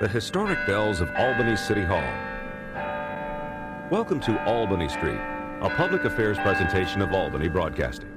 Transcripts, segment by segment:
the historic bells of Albany City Hall. Welcome to Albany Street, a public affairs presentation of Albany Broadcasting.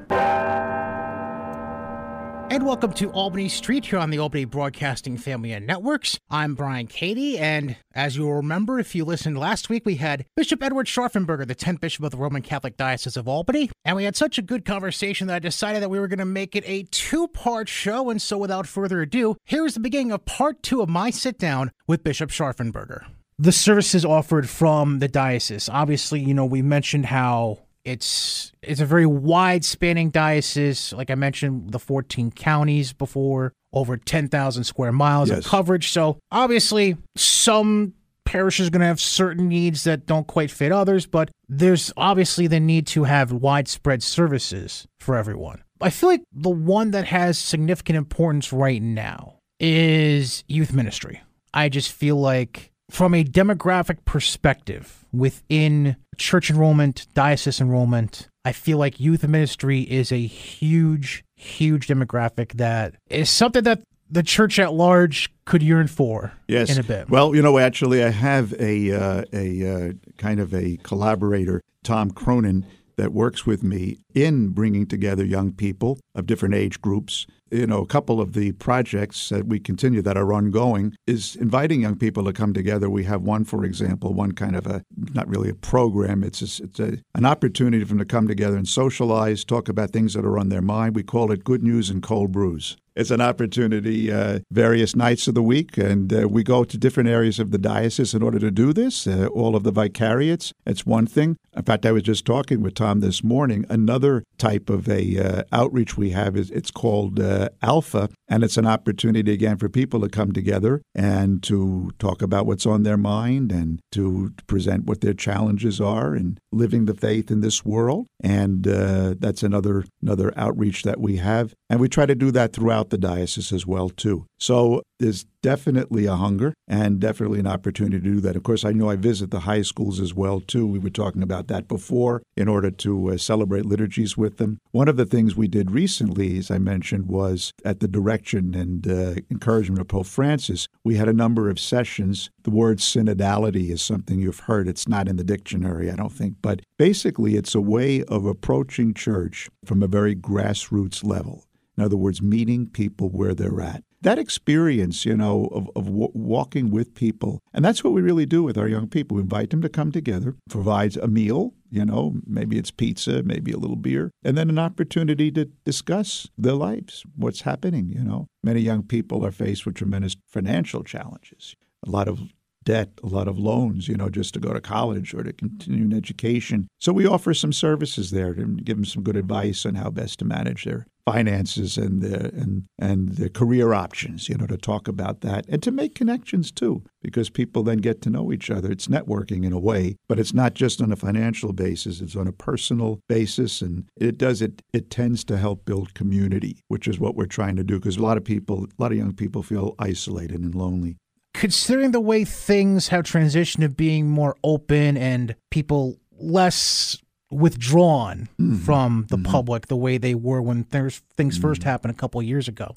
And welcome to Albany Street here on the Albany Broadcasting Family and Networks. I'm Brian Cady, and as you'll remember, if you listened last week, we had Bishop Edward Scharfenberger, the 10th Bishop of the Roman Catholic Diocese of Albany, and we had such a good conversation that I decided that we were going to make it a two part show. And so, without further ado, here's the beginning of part two of my sit down with Bishop Scharfenberger. The services offered from the diocese. Obviously, you know, we mentioned how it's it's a very wide spanning diocese. Like I mentioned, the 14 counties before, over 10,000 square miles Yes. of coverage. So obviously, some parishes are going to have certain needs that don't quite fit others, but there's obviously the need to have widespread services for everyone. I feel like the one that has significant importance right now is youth ministry. I just feel like from a demographic perspective within church enrollment, diocese enrollment, I feel like youth ministry is a huge, huge demographic that is something that the church at large could yearn for Yes. in a bit. Well, you know, actually, I have a uh, a uh, kind of a collaborator, Tom Cronin, that works with me in bringing together young people of different age groups. You know, a couple of the projects that we continue that are ongoing is inviting young people to come together. We have one, for example, one kind of a not really a program. It's a, it's a, an opportunity for them to come together and socialize, talk about things that are on their mind. We call it Good News and Cold Brews. It's an opportunity uh, various nights of the week, and uh, we go to different areas of the diocese in order to do this. Uh, all of the vicariates, it's one thing. In fact, I was just talking with Tom this morning. Another type of a uh, outreach we have is it's called uh, Alpha, and it's an opportunity again for people to come together and to talk about what's on their mind and to present what their challenges are in living the faith in this world. And uh, that's another another outreach that we have, and we try to do that throughout the diocese as well too. So there's definitely a hunger and definitely an opportunity to do that. Of course, I know I visit the high schools as well too. We were talking about that before in order to uh, celebrate liturgies with them. One of the things we did recently, as I mentioned, was at the direction and uh, encouragement of Pope Francis, we had a number of sessions. The word synodality is something you've heard. It's not in the dictionary, I don't think, but basically it's a way of approaching church from a very grassroots level. In other words, meeting people where they're at. That experience, you know, of, of w- walking with people, and that's what we really do with our young people. We invite them to come together, provides a meal, you know, maybe it's pizza, maybe a little beer, and then an opportunity to discuss their lives, what's happening, you know. Many young people are faced with tremendous financial challenges, a lot of debt, a lot of loans, you know, just to go to college or to continue an education. So we offer some services there to give them some good advice on how best to manage their finances and their and and their career options, you know, to talk about that and to make connections too, because people then get to know each other. It's networking in a way, but it's not just on a financial basis, it's on a personal basis and it does it it tends to help build community, which is what we're trying to do because a lot of people, a lot of young people feel isolated and lonely. Considering the way things have transitioned to being more open and people less withdrawn mm-hmm. from the mm-hmm. public the way they were when things first mm-hmm. happened a couple of years ago.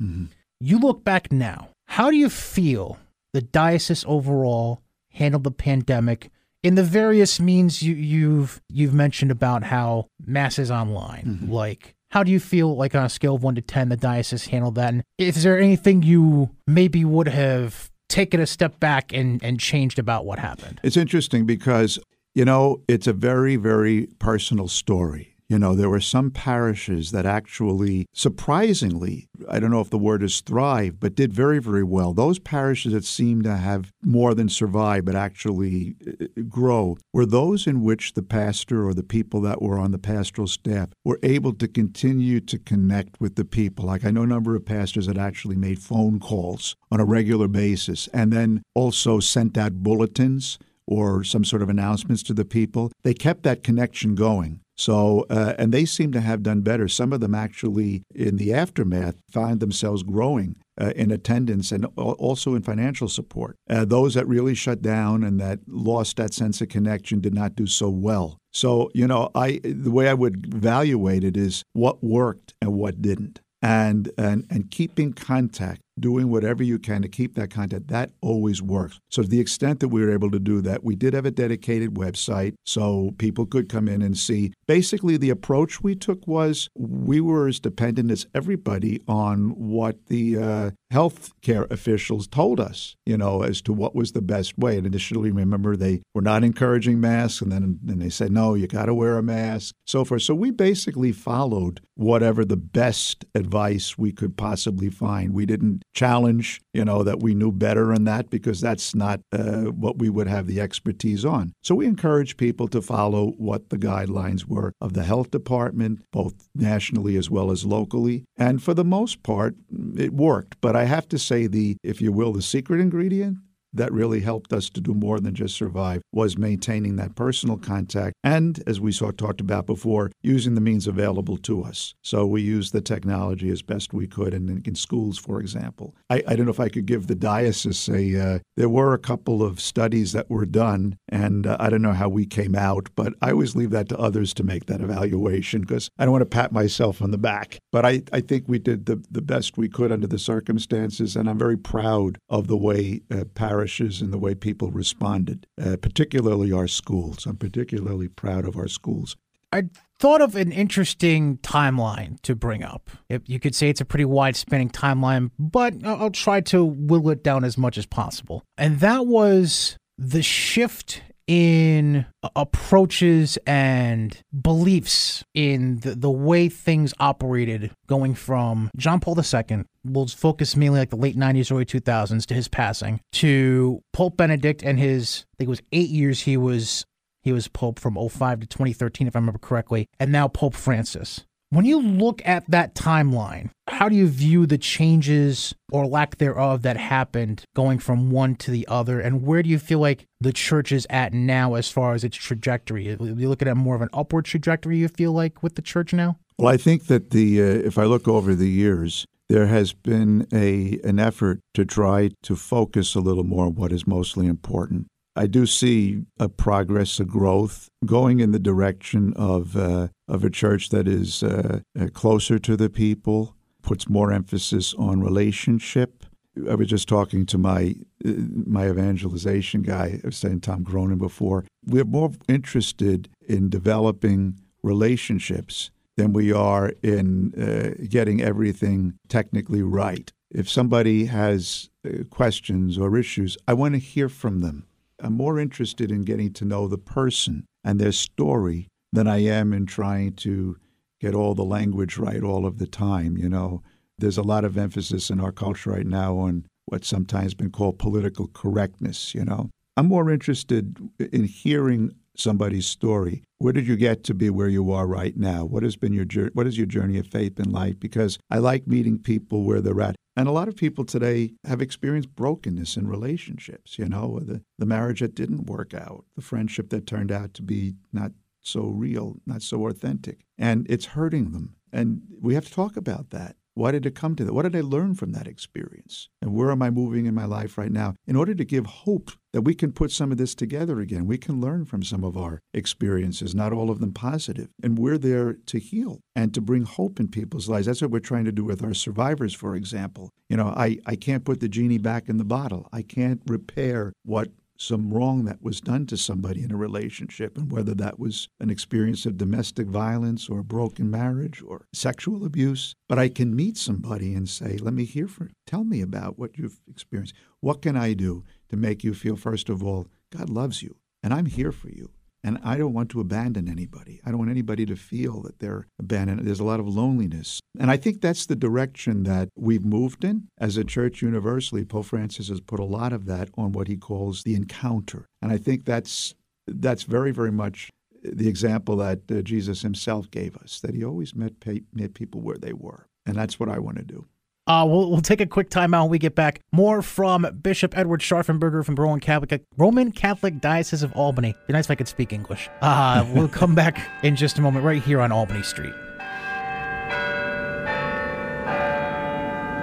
You look back now, how do you feel the diocese overall handled the pandemic in the various means you, you've you've mentioned about how masses online, like how do you feel like on a scale of one to ten the diocese handled that? And is there anything you maybe would have taken a step back and, and changed about what happened? It's interesting because, you know, it's a very, very personal story. You know, there were some parishes that actually, surprisingly, I don't know if the word is thrive, but did very, very well. Those parishes that seemed to have more than survive, but actually uh, grow, were those in which the pastor or the people that were on the pastoral staff were able to continue to connect with the people. Like I know a number of pastors that actually made phone calls on a regular basis and then also sent out bulletins or some sort of announcements to the people. They kept that connection going. So, uh, and they seem to have done better. Some of them actually, in the aftermath, find themselves growing uh, in attendance and also in financial support. Uh, those that really shut down and that lost that sense of connection did not do so well. So, you know, I the way I would evaluate it is what worked and what didn't and, and, and keeping contact doing whatever you can to keep that content, that always works. So, to the extent that we were able to do that, we did have a dedicated website so people could come in and see. Basically, the approach we took was we were as dependent as everybody on what the uh, health care officials told us, you know, as to what was the best way. And initially, remember, they were not encouraging masks, and then, then they said, no, you got to wear a mask, so forth. So we basically followed whatever the best advice we could possibly find. We didn't challenge, you know, that we knew better in that because that's not uh, what we would have the expertise on. So we encourage people to follow what the guidelines were of the health department, both nationally as well as locally. And for the most part, it worked. But I have to say, the, if you will, the secret ingredient that really helped us to do more than just survive was maintaining that personal contact and, as we saw talked about before, using the means available to us. So we used the technology as best we could in, in schools, for example. I, I, don't know if I could give the diocese a, uh, there were a couple of studies that were done, and uh, I don't know how we came out, but I always leave that to others to make that evaluation because I don't want to pat myself on the back. But I, I think we did the, the best we could under the circumstances, and I'm very proud of the way uh, parishes and the way people responded, uh, particularly our schools. I'm particularly proud of our schools. I thought of an interesting timeline to bring up. You could say it's a pretty wide spanning timeline, but I'll try to whittle it down as much as possible. And that was the shift in approaches and beliefs in the, the way things operated going from John Paul II, we'll focus mainly like the late 90s, early 2000s to his passing, to Pope Benedict and his, I think it was eight years he was he was Pope from 05 to 2013, if I remember correctly, and now Pope Francis. When you look at that timeline, how do you view the changes or lack thereof that happened going from one to the other? And where do you feel like the church is at now as far as its trajectory? Are You look at more of an upward trajectory, you feel like, with the church now? Well, I think that the uh, if I look over the years, there has been a an effort to try to focus a little more on what is mostly important. I do see a progress, a growth going in the direction of uh, of a church that is uh, uh, closer to the people, puts more emphasis on relationship. I was just talking to my uh, my evangelization guy. I was saying Tom Cronin before. We're more interested in developing relationships than we are in uh, getting everything technically right. If somebody has questions or issues, I want to hear from them. I'm more interested in getting to know the person and their story than I am in trying to get all the language right all of the time. You know, there's a lot of emphasis in our culture right now on what's sometimes been called political correctness. You know, I'm more interested in hearing somebody's story. Where did you get to be where you are right now? What has been your what has your journey of faith been like? Because I like meeting people where they're at. And a lot of people today have experienced brokenness in relationships, you know, the, the marriage that didn't work out, the friendship that turned out to be not so real, not so authentic. And it's hurting them. And we have to talk about that. Why did it come to that? What did I learn from that experience? And where am I moving in my life right now? In order to give hope that we can put some of this together again, we can learn from some of our experiences, not all of them positive. And we're there to heal and to bring hope in people's lives. That's what we're trying to do with our survivors, for example. You know, I, I can't put the genie back in the bottle. I can't repair what some wrong that was done to somebody in a relationship, and whether that was an experience of domestic violence or a broken marriage or sexual abuse. But I can meet somebody and say, Let me hear from you. Tell me about what you've experienced. What can I do to make you feel, first of all, God loves you and I'm here for you. And I don't want to abandon anybody. I don't want anybody to feel that they're abandoned. There's a lot of loneliness. And I think that's the direction that we've moved in. As a church universally, Pope Francis has put a lot of that on what he calls the encounter. And I think that's that's very, very much the example that uh, Jesus himself gave us, that he always met, met people where they were. And that's what I want to do. Uh, we'll, we'll take a quick timeout when we get back. More from Bishop Edward Scharfenberger from Roman Catholic, Roman Catholic Diocese of Albany. It'd be nice if I could speak English. Uh, we'll come back in just a moment right here on Albany Street.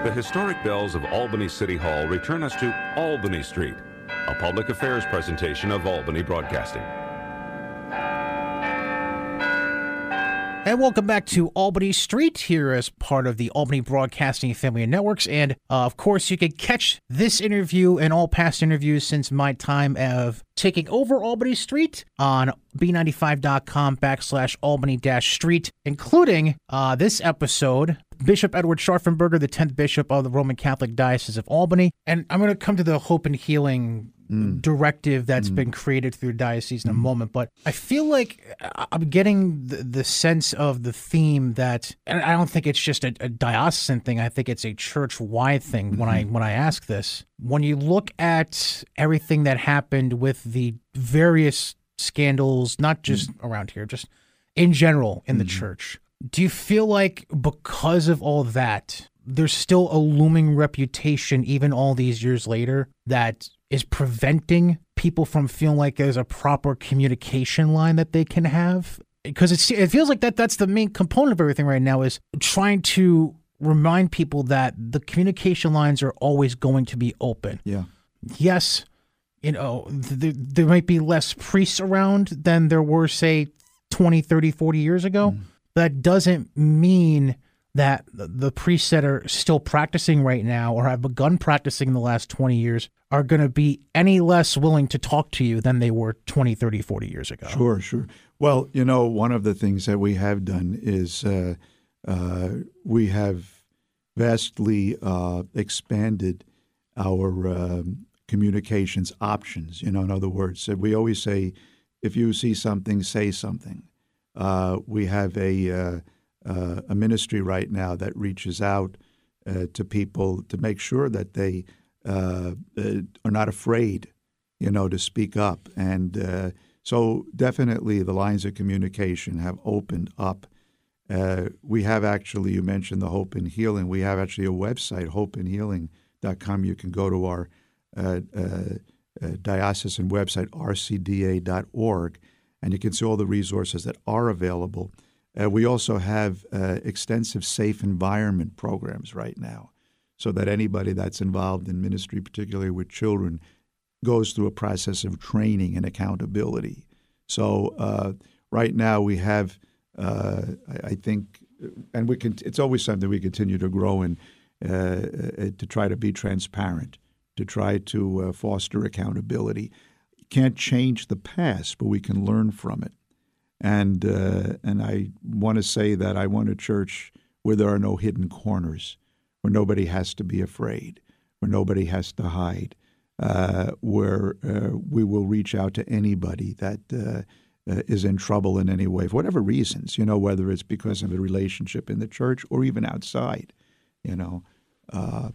The historic bells of Albany City Hall return us to Albany Street, a public affairs presentation of Albany Broadcasting. And welcome back to Albany Street here as part of the Albany Broadcasting Family and Networks. And uh, of course, you can catch this interview and all past interviews since my time of taking over Albany Street on b95.com backslash Albany dash street, including uh, this episode. Bishop Edward Scharfenberger, the 10th Bishop of the Roman Catholic Diocese of Albany. And I'm going to come to the Hope and Healing Mm. directive that's mm. been created through the diocese in a mm. moment. But I feel like uh, I'm getting the, the sense of the theme that, and I don't think it's just a, a diocesan thing. I think it's a church wide thing. When I mm-hmm. when I ask this, when you look at everything that happened with the various scandals, not just around here, just in general in the mm-hmm. church. Do you feel like because of all that, there's still a looming reputation, even all these years later, that is preventing people from feeling like there's a proper communication line that they can have? Because it's, it feels like that that's the main component of everything right now is trying to remind people that the communication lines are always going to be open Yeah. yes, you know, th- there might be less priests around than there were, say, 20, 30, 40 years ago. Mm-hmm. That doesn't mean that the- priests that are still practicing right now or have begun practicing in the last 20 years are going to be any less willing to talk to you than they were 20, 30, 40 years ago. Sure, sure. Well, you know, one of the things that we have done is uh, uh, we have vastly uh, expanded our um, communications options. You know, in other words, uh, we always say, if you see something, say something. Uh, we have a uh, a ministry right now that reaches out uh, to people to make sure that they uh, uh, are not afraid, you know, to speak up. And uh, so, definitely, the lines of communication have opened up. Uh, we have actually, you mentioned the Hope and Healing. We have actually a website, hopeandhealing.com. You can go to our diocesan website, rcda.org, and you can see all the resources that are available. Uh, we also have uh, extensive safe environment programs right now so that anybody that's involved in ministry, particularly with children, goes through a process of training and accountability. So uh, right now we have, uh, I, I think, and we can. It's always something we continue to grow in uh, uh, to try to be transparent, to try to uh, foster accountability. Can't change the past, but we can learn from it. And uh, and I want to say that I want a church where there are no hidden corners, where nobody has to be afraid, where nobody has to hide, uh, where uh, we will reach out to anybody that uh, uh, is in trouble in any way, for whatever reasons, you know, whether it's because of a relationship in the church or even outside, you know. Uh,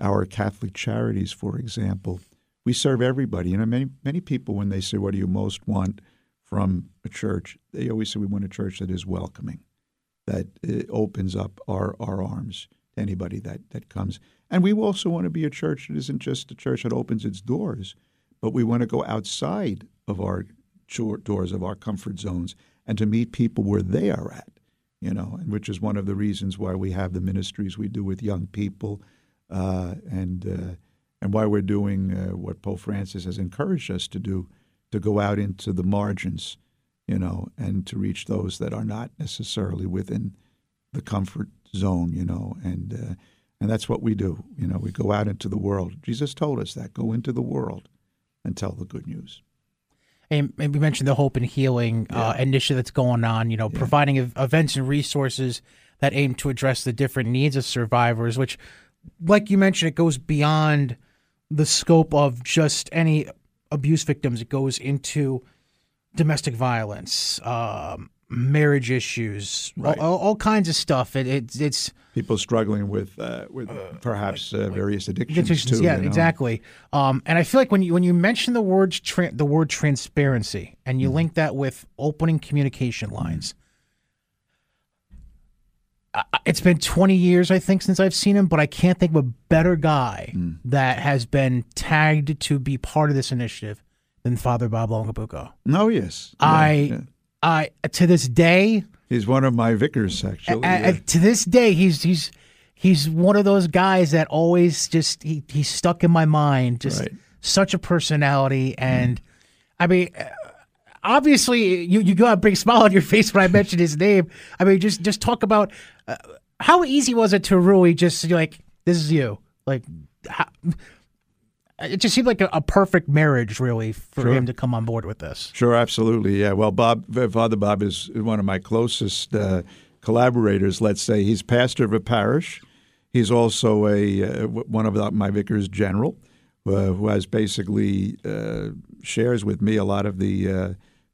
our Catholic charities, for example, we serve everybody. You know, many many people when they say, "What do you most want from a church?" They always say, "We want a church that is welcoming, that uh, opens up our our arms to anybody that that comes." And we also want to be a church that isn't just a church that opens its doors, but we want to go outside of our doors of our comfort zones and to meet people where they are at. You know, and which is one of the reasons why we have the ministries we do with young people uh, and uh, and why we're doing uh, what Pope Francis has encouraged us to do, to go out into the margins, you know, and to reach those that are not necessarily within the comfort zone, you know, and uh, and that's what we do. You know, we go out into the world. Jesus told us that go into the world and tell the good news. And and we mentioned the Hope and Healing uh, initiative that's going on, you know, providing ev- events and resources that aim to address the different needs of survivors, which, like you mentioned, it goes beyond the scope of just any abuse victims. It goes into domestic violence, um, marriage issues, all, all, all kinds of stuff. It, it, it's People struggling with uh, with perhaps uh, various addictions Addictions, too. yeah, you know? exactly. Um, and I feel like when you when you mention the words tra- the word transparency and Mm-hmm. you link that with opening communication lines, it's been 20 years I think since I've seen him, but I can't think of a better guy Mm. that has been tagged to be part of this initiative than Father Bob Longobucco. No, yes, Yeah, I yeah. I to this day He's one of my vicars, actually. a- yeah. to this day, he's he's he's one of those guys that always just he, he's stuck in my mind. Just Right. such a personality, and I mean, obviously you you got a big smile on your face when I mentioned his name. I mean, just just talk about uh, how easy was it to really just like this is you like. How, it just seemed like a, a perfect marriage, really, for Sure. him to come on board with this. Sure, absolutely. Yeah. Well, Bob, Father Bob is one of my closest uh, collaborators. Let's say he's pastor of a parish. He's also a uh, one of my vicars general, uh, who has basically uh, shares with me a lot of the uh,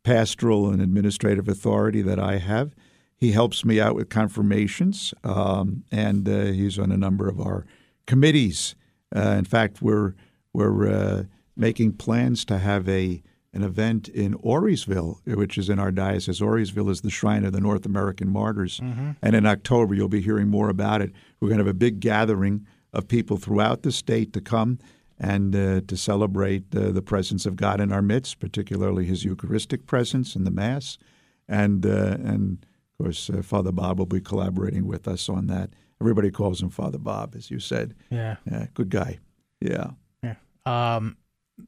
pastoral and administrative authority that I have. He helps me out with confirmations, um, and uh, he's on a number of our committees. Uh, in fact, we're we're uh, making plans to have a an event in Auriesville, which is in our diocese. Auriesville is the shrine of the North American martyrs, and in October you'll be hearing more about it. We're going to have a big gathering of people throughout the state to come and uh, to celebrate uh, the presence of God in our midst, particularly His Eucharistic presence in the Mass, and uh, and of course uh, Father Bob will be collaborating with us on that. Everybody calls him Father Bob, as you said. Yeah. Yeah, good guy. Yeah. Yeah. Um,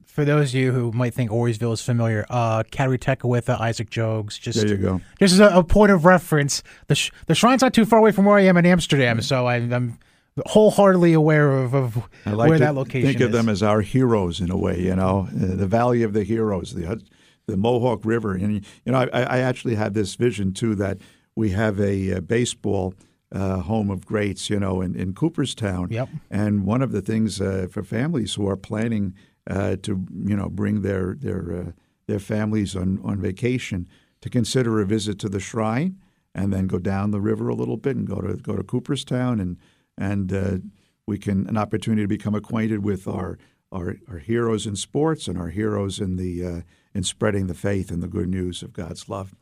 for those of you who might think Auriesville is familiar, uh, Kateri Tekakwitha, Isaac Jogues, just There you go. just as a, a point of reference, the sh- the shrine's not too far away from where I am in Amsterdam, so I, I'm wholeheartedly aware of, of like where that location think of is. them as our heroes in a way. You know, uh, the Valley of the Heroes, the the Mohawk River, and you know, I, I actually had this vision too that we have a, uh baseball uh, home of greats, you know, in, in Cooperstown. Yep. And one of the things uh, for families who are planning uh, to, you know, bring their their uh, their families on, on vacation to consider a visit to the shrine and then go down the river a little bit and go to go to Cooperstown and and uh, we can an opportunity to become acquainted with our our, our heroes in sports and our heroes in the uh, in spreading the faith and the good news of God's love.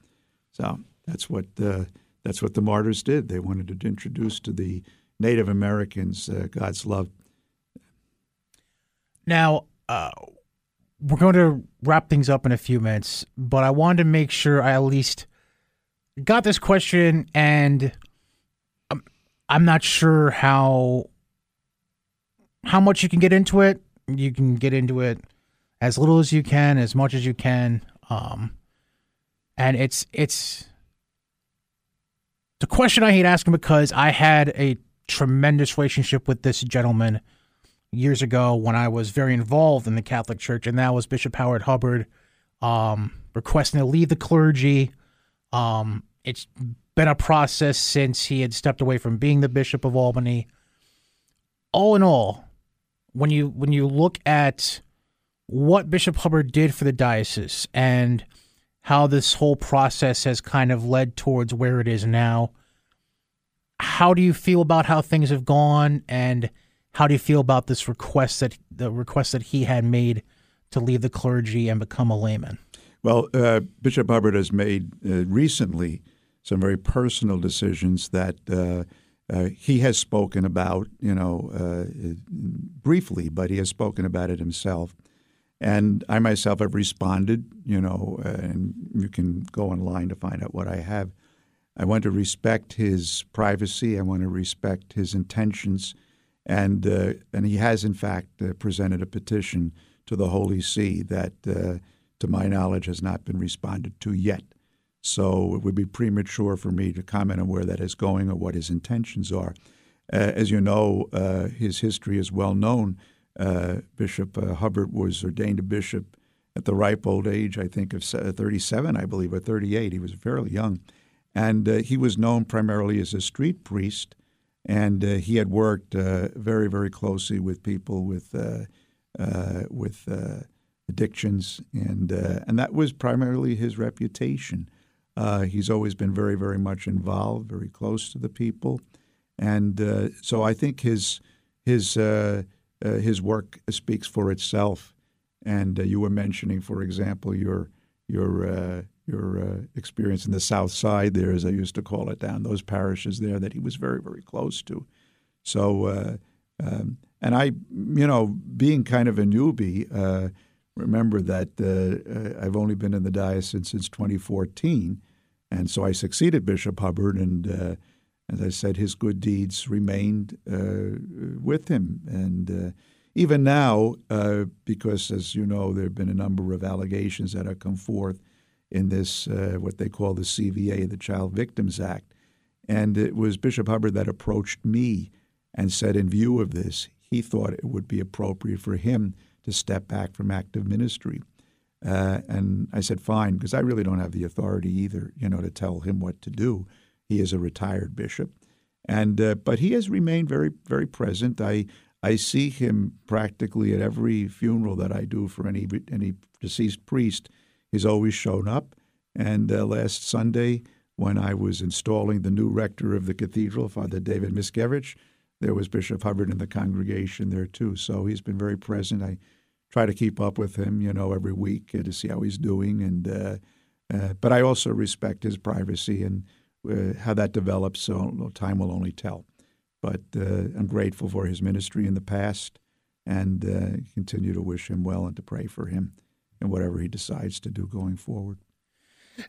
So that's what uh, that's what the martyrs did. They wanted to introduce to the Native Americans uh, God's love. Now, uh, we're going to wrap things up in a few minutes, but I wanted to make sure I at least got this question, and I'm, not sure how how much you can get into it. You can get into it as little as you can, as much as you can, um, and it's it's the question I hate asking because I had a tremendous relationship with this gentleman years ago when I was very involved in the Catholic Church, and that was Bishop Howard Hubbard um, requesting to leave the clergy. Um, it's been a process since he had stepped away from being the Bishop of Albany. All in all, when you when you look at what Bishop Hubbard did for the diocese and how this whole process has kind of led towards where it is now, how do you feel about how things have gone and how do you feel about this request that the request that he had made to leave the clergy and become a layman? Well, uh, Bishop Hubbard has made uh, recently some very personal decisions that uh, uh, he has spoken about, you know, uh, briefly, but he has spoken about it himself. And I myself have responded, you know, and you can go online to find out what I have. I want to respect his privacy. I want to respect his intentions, and uh, and he has in fact uh, presented a petition to the Holy See that, uh, to my knowledge, has not been responded to yet. So it would be premature for me to comment on where that is going or what his intentions are. Uh, as you know, uh, his history is well known. Uh, bishop uh, Hubbard was ordained a bishop at the ripe old age, I think, of 37, I believe, or 38. He was fairly young. And uh, he was known primarily as a street priest, and uh, he had worked uh, very, very closely with people with uh, uh, with uh, addictions, and uh, and that was primarily his reputation. Uh, he's always been very, very much involved, very close to the people, and uh, so I think his his uh, uh, his work speaks for itself. And uh, you were mentioning, for example, your your uh, your experience in the South Side there, as I used to call it, down those parishes there that he was very, very close to. So, um, and I, you know, being kind of a newbie, remember that uh, I've only been in the diocese since 2014, and so I succeeded Bishop Hubbard, and uh, as I said, his good deeds remained uh, with him, and uh, even now, uh, because as you know, there have been a number of allegations that have come forth in this, uh, what they call the CVA, the Child Victims Act. And it was Bishop Hubbard that approached me and said, in view of this, he thought it would be appropriate for him to step back from active ministry. Uh, and I said, fine, because I really don't have the authority either, you know, to tell him what to do. He is a retired bishop. And uh, but he has remained very, very present. I I see him practically at every funeral that I do for any any deceased priest. He's always shown up. And uh, last Sunday, when I was installing the new rector of the cathedral, Father David Miskevich, there was Bishop Hubbard in the congregation there too. So he's been very present. I try to keep up with him, you know, every week uh, to see how he's doing. And uh, uh, but I also respect his privacy and uh, how that develops. So time will only tell. But I'm grateful for his ministry in the past, and continue to wish him well and to pray for him and whatever he decides to do going forward.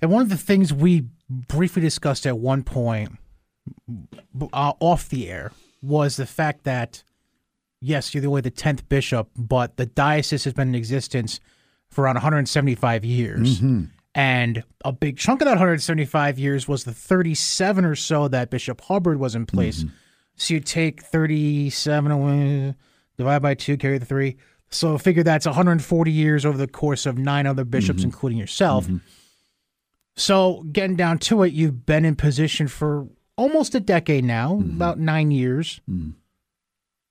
And one of the things we briefly discussed at one point uh, off the air was the fact that yes, you're the only the tenth bishop, but the diocese has been in existence for around 175 years. Mm-hmm. And a big chunk of that 175 years was the 37 or so that Bishop Hubbard was in place. Mm-hmm. So you take 37 away, divide by two, carry the three. So figure that's 140 years over the course of nine other bishops, Mm-hmm. including yourself. So getting down to it, you've been in position for almost a decade now, Mm-hmm. about nine years.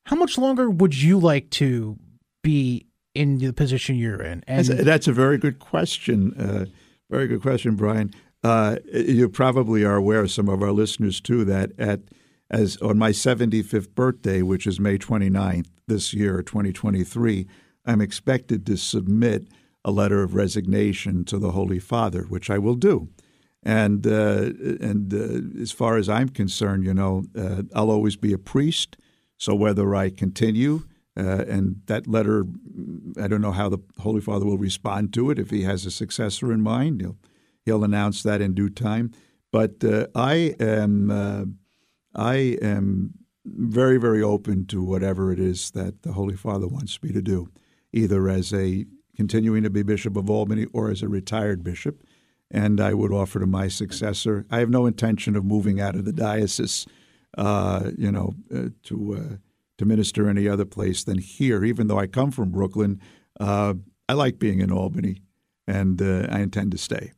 How much longer would you like to be in the position you're in? And That's a, that's a very good question. Uh, very good question, Brian. Uh, you probably are aware, some of our listeners too, that at as on my 75th birthday, which is May 29th this year, 2023, I'm expected to submit a letter of resignation to the Holy Father, which I will do. And uh, and uh, as far as I'm concerned, you know, uh, I'll always be a priest. So whether I continue, uh, and that letter, I don't know how the Holy Father will respond to it. If he has a successor in mind, he'll he'll announce that in due time. But uh, I am uh, I am very very open to whatever it is that the Holy Father wants me to do, either as a continuing to be Bishop of Albany or as a retired bishop. And I would offer to my successor. I have no intention of moving out of the diocese, uh, you know, uh, to uh, to minister any other place than here. Even though I come from Brooklyn, uh, I like being in Albany, and uh, I intend to stay.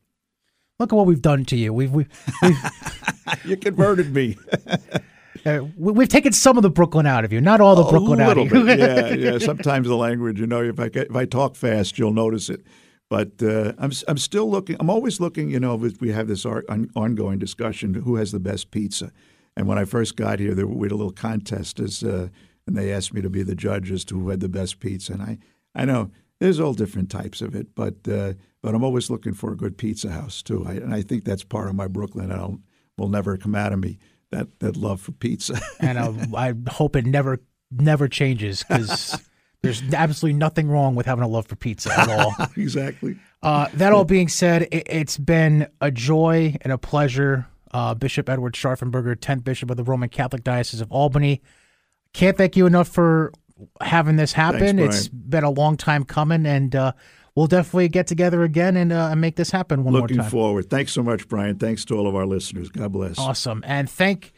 look at what we've done to you. We've we've we've, You converted me uh, we- we've taken some of the Brooklyn out of you, not all the Brooklyn out of you. bit. Yeah, yeah. Sometimes the language, you know, if I if I talk fast, you'll notice it. But uh, I'm I'm still looking. I'm always looking. You know, we have this ongoing discussion: who has the best pizza? And when I first got here, there, we had a little contest, as uh, and they asked me to be the judge as to who had the best pizza. And I I know there's all different types of it, but uh, but I'm always looking for a good pizza house too. I, and I think that's part of my Brooklyn. I will will never come out of me that that love for pizza. and uh, I hope it never never changes because there's absolutely nothing wrong with having a love for pizza at all. exactly. Uh, that all being said, it, it's been a joy and a pleasure. Uh, Bishop Edward Scharfenberger, 10th Bishop of the Roman Catholic Diocese of Albany. Can't thank you enough for having this happen. Thanks, it's been a long time coming, and uh, we'll definitely get together again and, uh, make this happen one Looking more time. forward. Thanks so much, Brian. Thanks to all of our listeners. God bless. Awesome. And thank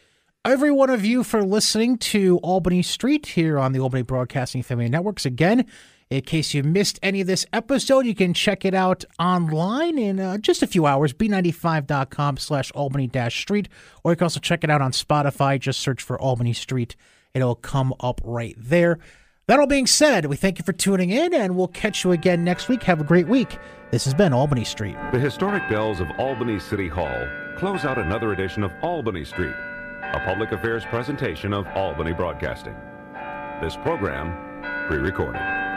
every one of you for listening to Albany Street here on the Albany Broadcasting Family Networks. Again, in case you missed any of this episode, you can check it out online in uh, just a few hours, b95.com slash Albany dash street, or you can also check it out on Spotify. Just search for Albany Street. It'll come up right there. That all being said, we thank you for tuning in, and we'll catch you again next week. Have a great week. This has been Albany Street. The historic bells of Albany City Hall close out another edition of Albany Street, a public affairs presentation of Albany Broadcasting. This program pre recorded.